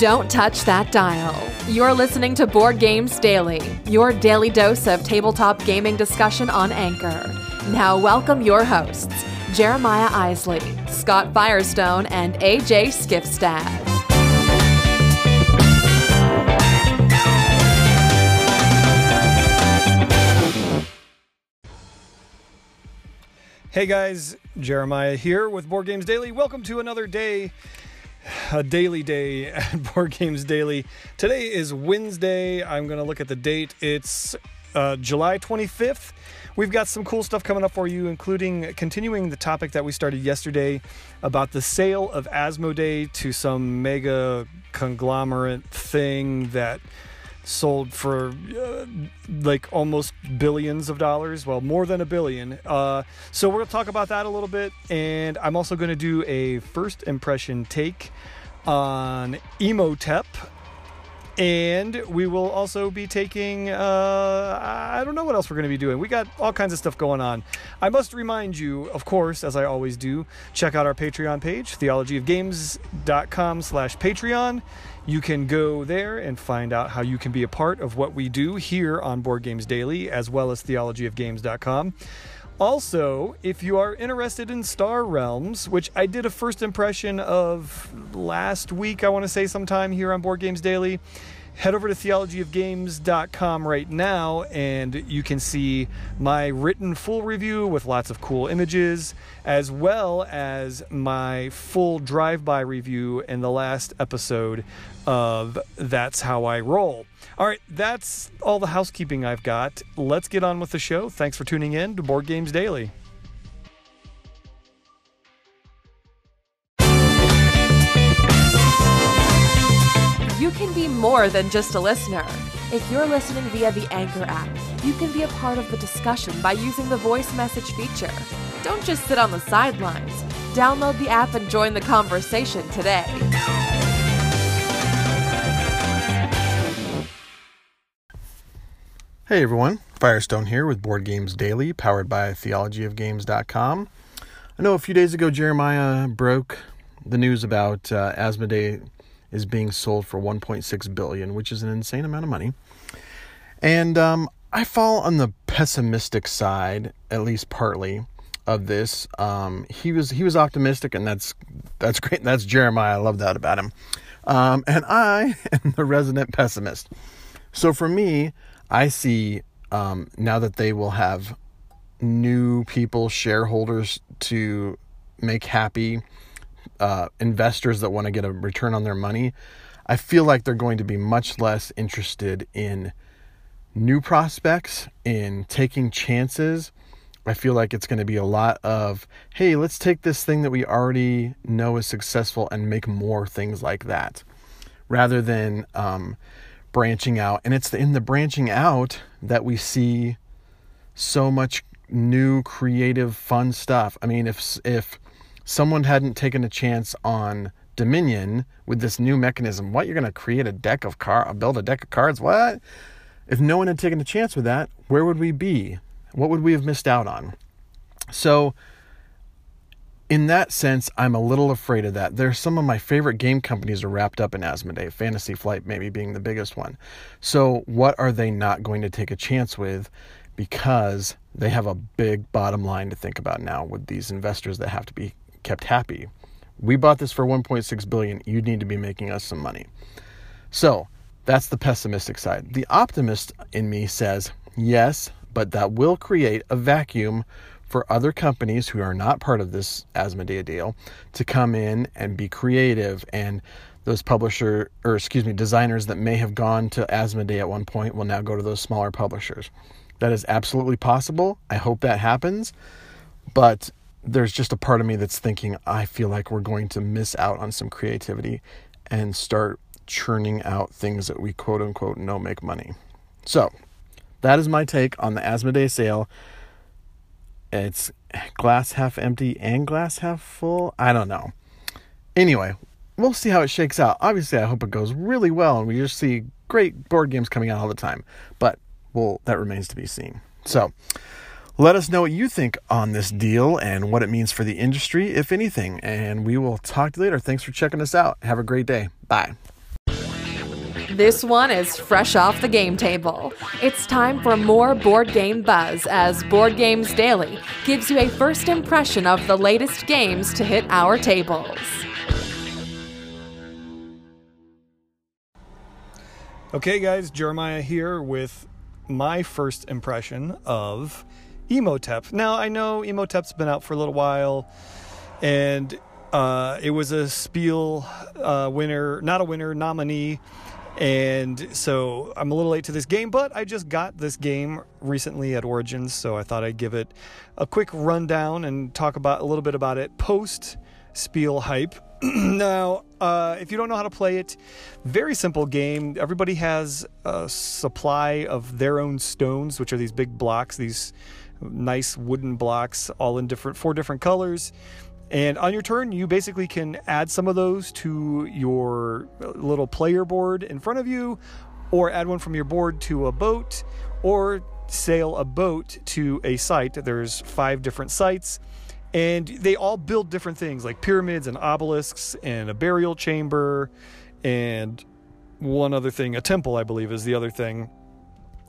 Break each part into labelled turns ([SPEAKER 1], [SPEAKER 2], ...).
[SPEAKER 1] Don't touch that dial. You're listening to Board Games Daily, your daily dose of tabletop gaming discussion on Anchor. Now, welcome your hosts, Jeremiah Isley, Scott Firestone, and AJ Skifstad.
[SPEAKER 2] Hey guys, Jeremiah here with Board Games Daily. Welcome to another day, a daily day at Board Games Daily. Today is Wednesday. I'm going to look at the date. It's uh, July 25th. We've got some cool stuff coming up for you, including continuing the topic that we started yesterday about the sale of Asmodee to some mega conglomerate thing that sold for uh, like almost billions of dollars. Well more than a billion. Uh, so we're to talk about that a little bit and i'm also to do a first impression take on Imhotep. And we will also be taking uh, i don't know what else we're going to be doing. We got all kinds of stuff going on. I must remind you of course as i always do check out our patreon page theologyofgames.com slash patreon you can go there and find out how you can be a part of what we do here on board games daily as well as theologyofgames.com also, if you are interested in Star Realms, which I did a first impression of last week, I want to say sometime here on Board Games Daily, head over to theologyofgames.com right now and you can see my written full review with lots of cool images, as well as my full drive by review in the last episode of That's How I Roll. All right, that's all the housekeeping I've got. Let's get on with the show. Thanks for tuning in to Board Games Daily.
[SPEAKER 1] You can be more than just a listener. If you're listening via the Anchor app, you can be a part of the discussion by using the voice message feature. Don't just sit on the sidelines. Download the app and join the conversation today.
[SPEAKER 3] Hey everyone, Firestone here with Board Games Daily, powered by theologyofgames.com. I know a few days ago Jeremiah broke the news about uh, Asmodee is being sold for 1.6 billion, which is an insane amount of money. And um, I fall on the pessimistic side, at least partly, of this. Um, he was he was optimistic, and that's that's great. That's Jeremiah. I love that about him. Um, and I am the resident pessimist. So for me, I see um, now that they will have new people, shareholders to make happy, uh, investors that want to get a return on their money. I feel like they're going to be much less interested in new prospects, in taking chances. I feel like it's going to be a lot of, hey, let's take this thing that we already know is successful and make more things like that, rather than um, branching out. And it's in the branching out that we see so much new, creative, fun stuff. I mean, if if someone hadn't taken a chance on Dominion with this new mechanism, what you're going to create a deck of car, uh, build a deck of cards? What? If no one had taken a chance with that, where would we be? What would we have missed out on? So in that sense, I'm a little afraid of that. There's some of my favorite game companies are wrapped up in Asmodee, Fantasy Flight maybe being the biggest one. So, what are they not going to take a chance with because they have a big bottom line to think about now with these investors that have to be kept happy. We bought this for 1.6 billion. You'd need to be making us some money. So, that's the pessimistic side. The optimist in me says, "Yes, but that will create a vacuum for other companies who are not part of this Asmodee deal to come in and be creative and those publisher or excuse me designers that may have gone to Asmodee at one point will now go to those smaller publishers. That is absolutely possible. I hope that happens. But there's just a part of me that's thinking I feel like we're going to miss out on some creativity and start churning out things that we quote unquote know make money. So, that is my take on the Asmodee sale it's glass half empty and glass half full. I don't know. Anyway, we'll see how it shakes out. Obviously, I hope it goes really well and we just see great board games coming out all the time. But well, that remains to be seen. So, let us know what you think on this deal and what it means for the industry, if anything. And we will talk to you later. Thanks for checking us out. Have a great day. Bye.
[SPEAKER 1] This one is fresh off the game table. It's time for more board game buzz as Board Games Daily gives you a first impression of the latest games to hit our tables.
[SPEAKER 2] Okay, guys, Jeremiah here with my first impression of Imhotep. Now, I know Imhotep's been out for a little while, and uh, it was a Spiel uh, winner, not a winner, nominee. And so I'm a little late to this game, but I just got this game recently at Origins, so I thought I'd give it a quick rundown and talk about a little bit about it post Spiel hype. now, uh, if you don't know how to play it, very simple game. Everybody has a supply of their own stones, which are these big blocks, these nice wooden blocks, all in different four different colors. And on your turn, you basically can add some of those to your little player board in front of you, or add one from your board to a boat, or sail a boat to a site. There's five different sites, and they all build different things like pyramids and obelisks and a burial chamber, and one other thing, a temple, I believe, is the other thing.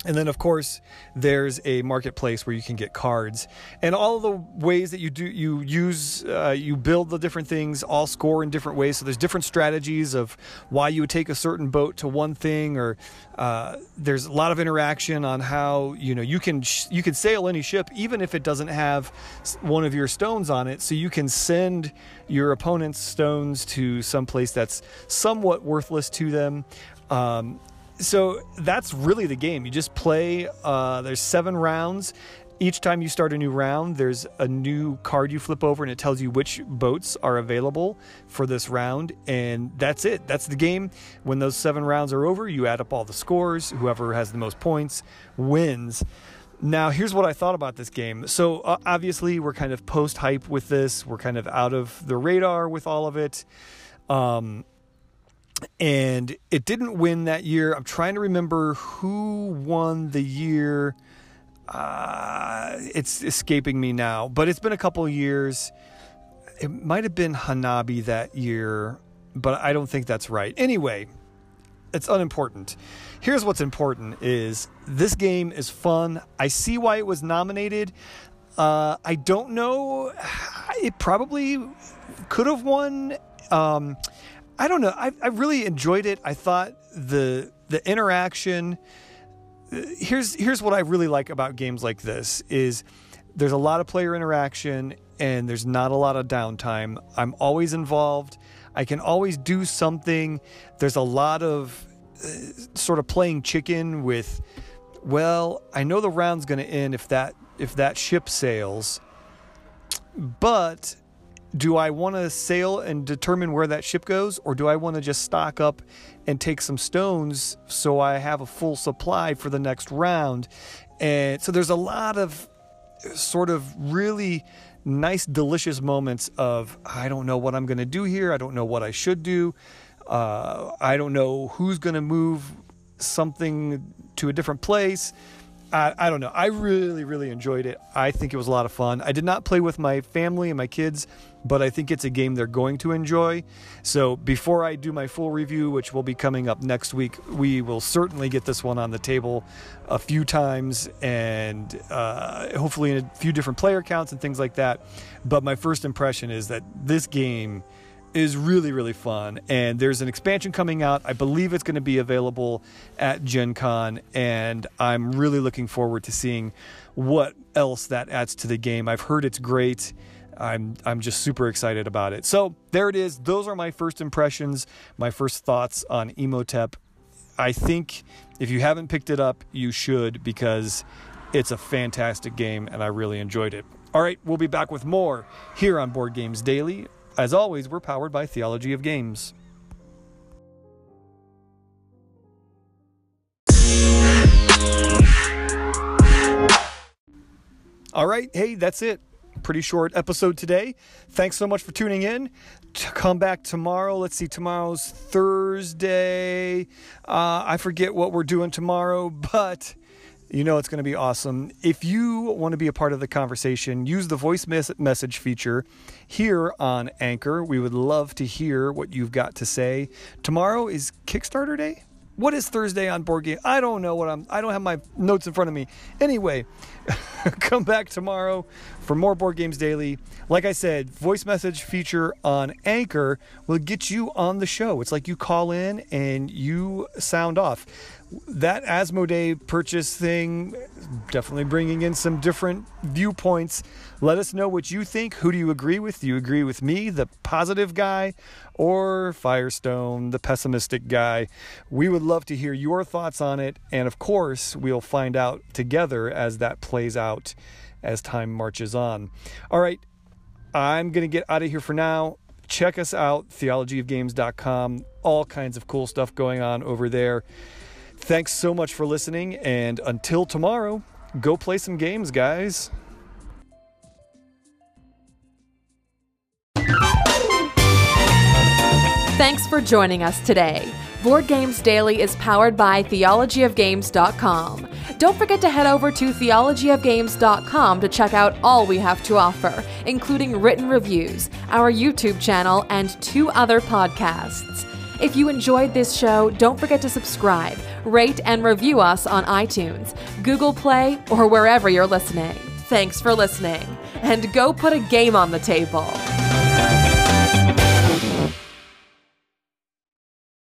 [SPEAKER 2] And then, of course, there's a marketplace where you can get cards, and all the ways that you do you use uh, you build the different things all score in different ways. So there's different strategies of why you would take a certain boat to one thing, or uh, there's a lot of interaction on how you know you can sh- you can sail any ship even if it doesn't have one of your stones on it. So you can send your opponent's stones to some place that's somewhat worthless to them. Um, so that's really the game. You just play. Uh, there's seven rounds. Each time you start a new round, there's a new card you flip over, and it tells you which boats are available for this round. And that's it. That's the game. When those seven rounds are over, you add up all the scores. Whoever has the most points wins. Now, here's what I thought about this game. So, uh, obviously, we're kind of post hype with this. We're kind of out of the radar with all of it. Um, and it didn't win that year. I'm trying to remember who won the year. Uh, it's escaping me now, but it's been a couple years. It might have been Hanabi that year, but I don't think that's right. Anyway, it's unimportant. Here's what's important is this game is fun. I see why it was nominated. Uh, I don't know. It probably could have won. Um, I don't know. I, I really enjoyed it. I thought the the interaction. Here's here's what I really like about games like this is there's a lot of player interaction and there's not a lot of downtime. I'm always involved. I can always do something. There's a lot of uh, sort of playing chicken with well, I know the round's going to end if that if that ship sails. But do I want to sail and determine where that ship goes, or do I want to just stock up and take some stones so I have a full supply for the next round? And so there's a lot of sort of really nice, delicious moments of I don't know what I'm going to do here. I don't know what I should do. Uh, I don't know who's going to move something to a different place. I, I, don't know. I really, really enjoyed it. I think it was a lot of fun. I did not play with my family and my kids, but I think it's a game they're going to enjoy. So before I do my full review, which will be coming up next week, we will certainly get this one on the table a few times and uh, hopefully in a few different player counts and things like that. But my first impression is that this game is really, really fun. And there's an expansion coming out. I believe it's going to be available at Gen Con. And I'm really looking forward to seeing what else that adds to the game. I've heard it's great. I'm I'm just super excited about it. So there it is. Those are my first impressions, my first thoughts on Imhotep. I think if you haven't picked it up, you should because it's a fantastic game and I really enjoyed it. All right, we'll be back with more here on Board Games Daily as always, we're powered by Theology of Games. All right, hey, that's it. Pretty short episode today. Thanks so much for tuning in. To come back tomorrow. Let's see, tomorrow's Thursday. Uh, I forget what we're doing tomorrow, but you know it's going to be awesome. If you want to be a part of the conversation, use the voice mes- message feature here on Anchor. We would love to hear what you've got to say. Tomorrow is Kickstarter Day. What is Thursday on board game? I don't know what I'm. I don't have my notes in front of me. Anyway, come back tomorrow for more board games daily. Like I said, voice message feature on Anchor will get you on the show. It's like you call in and you sound off. That Asmodee purchase thing, definitely bringing in some different viewpoints. Let us know what you think. Who do you agree with? Do you agree with me, the positive guy, or Firestone, the pessimistic guy? We would love to hear your thoughts on it. And of course, we'll find out together as that plays out as time marches on. All right, I'm going to get out of here for now. Check us out, theologyofgames.com. All kinds of cool stuff going on over there. Thanks so much for listening, and until tomorrow, go play some games, guys.
[SPEAKER 1] Thanks for joining us today. Board Games Daily is powered by theologyofgames.com. Don't forget to head over to theologyofgames.com to check out all we have to offer, including written reviews, our YouTube channel, and two other podcasts. If you enjoyed this show, don't forget to subscribe, rate, and review us on iTunes, Google Play, or wherever you're listening. Thanks for listening, and go put a game on the table.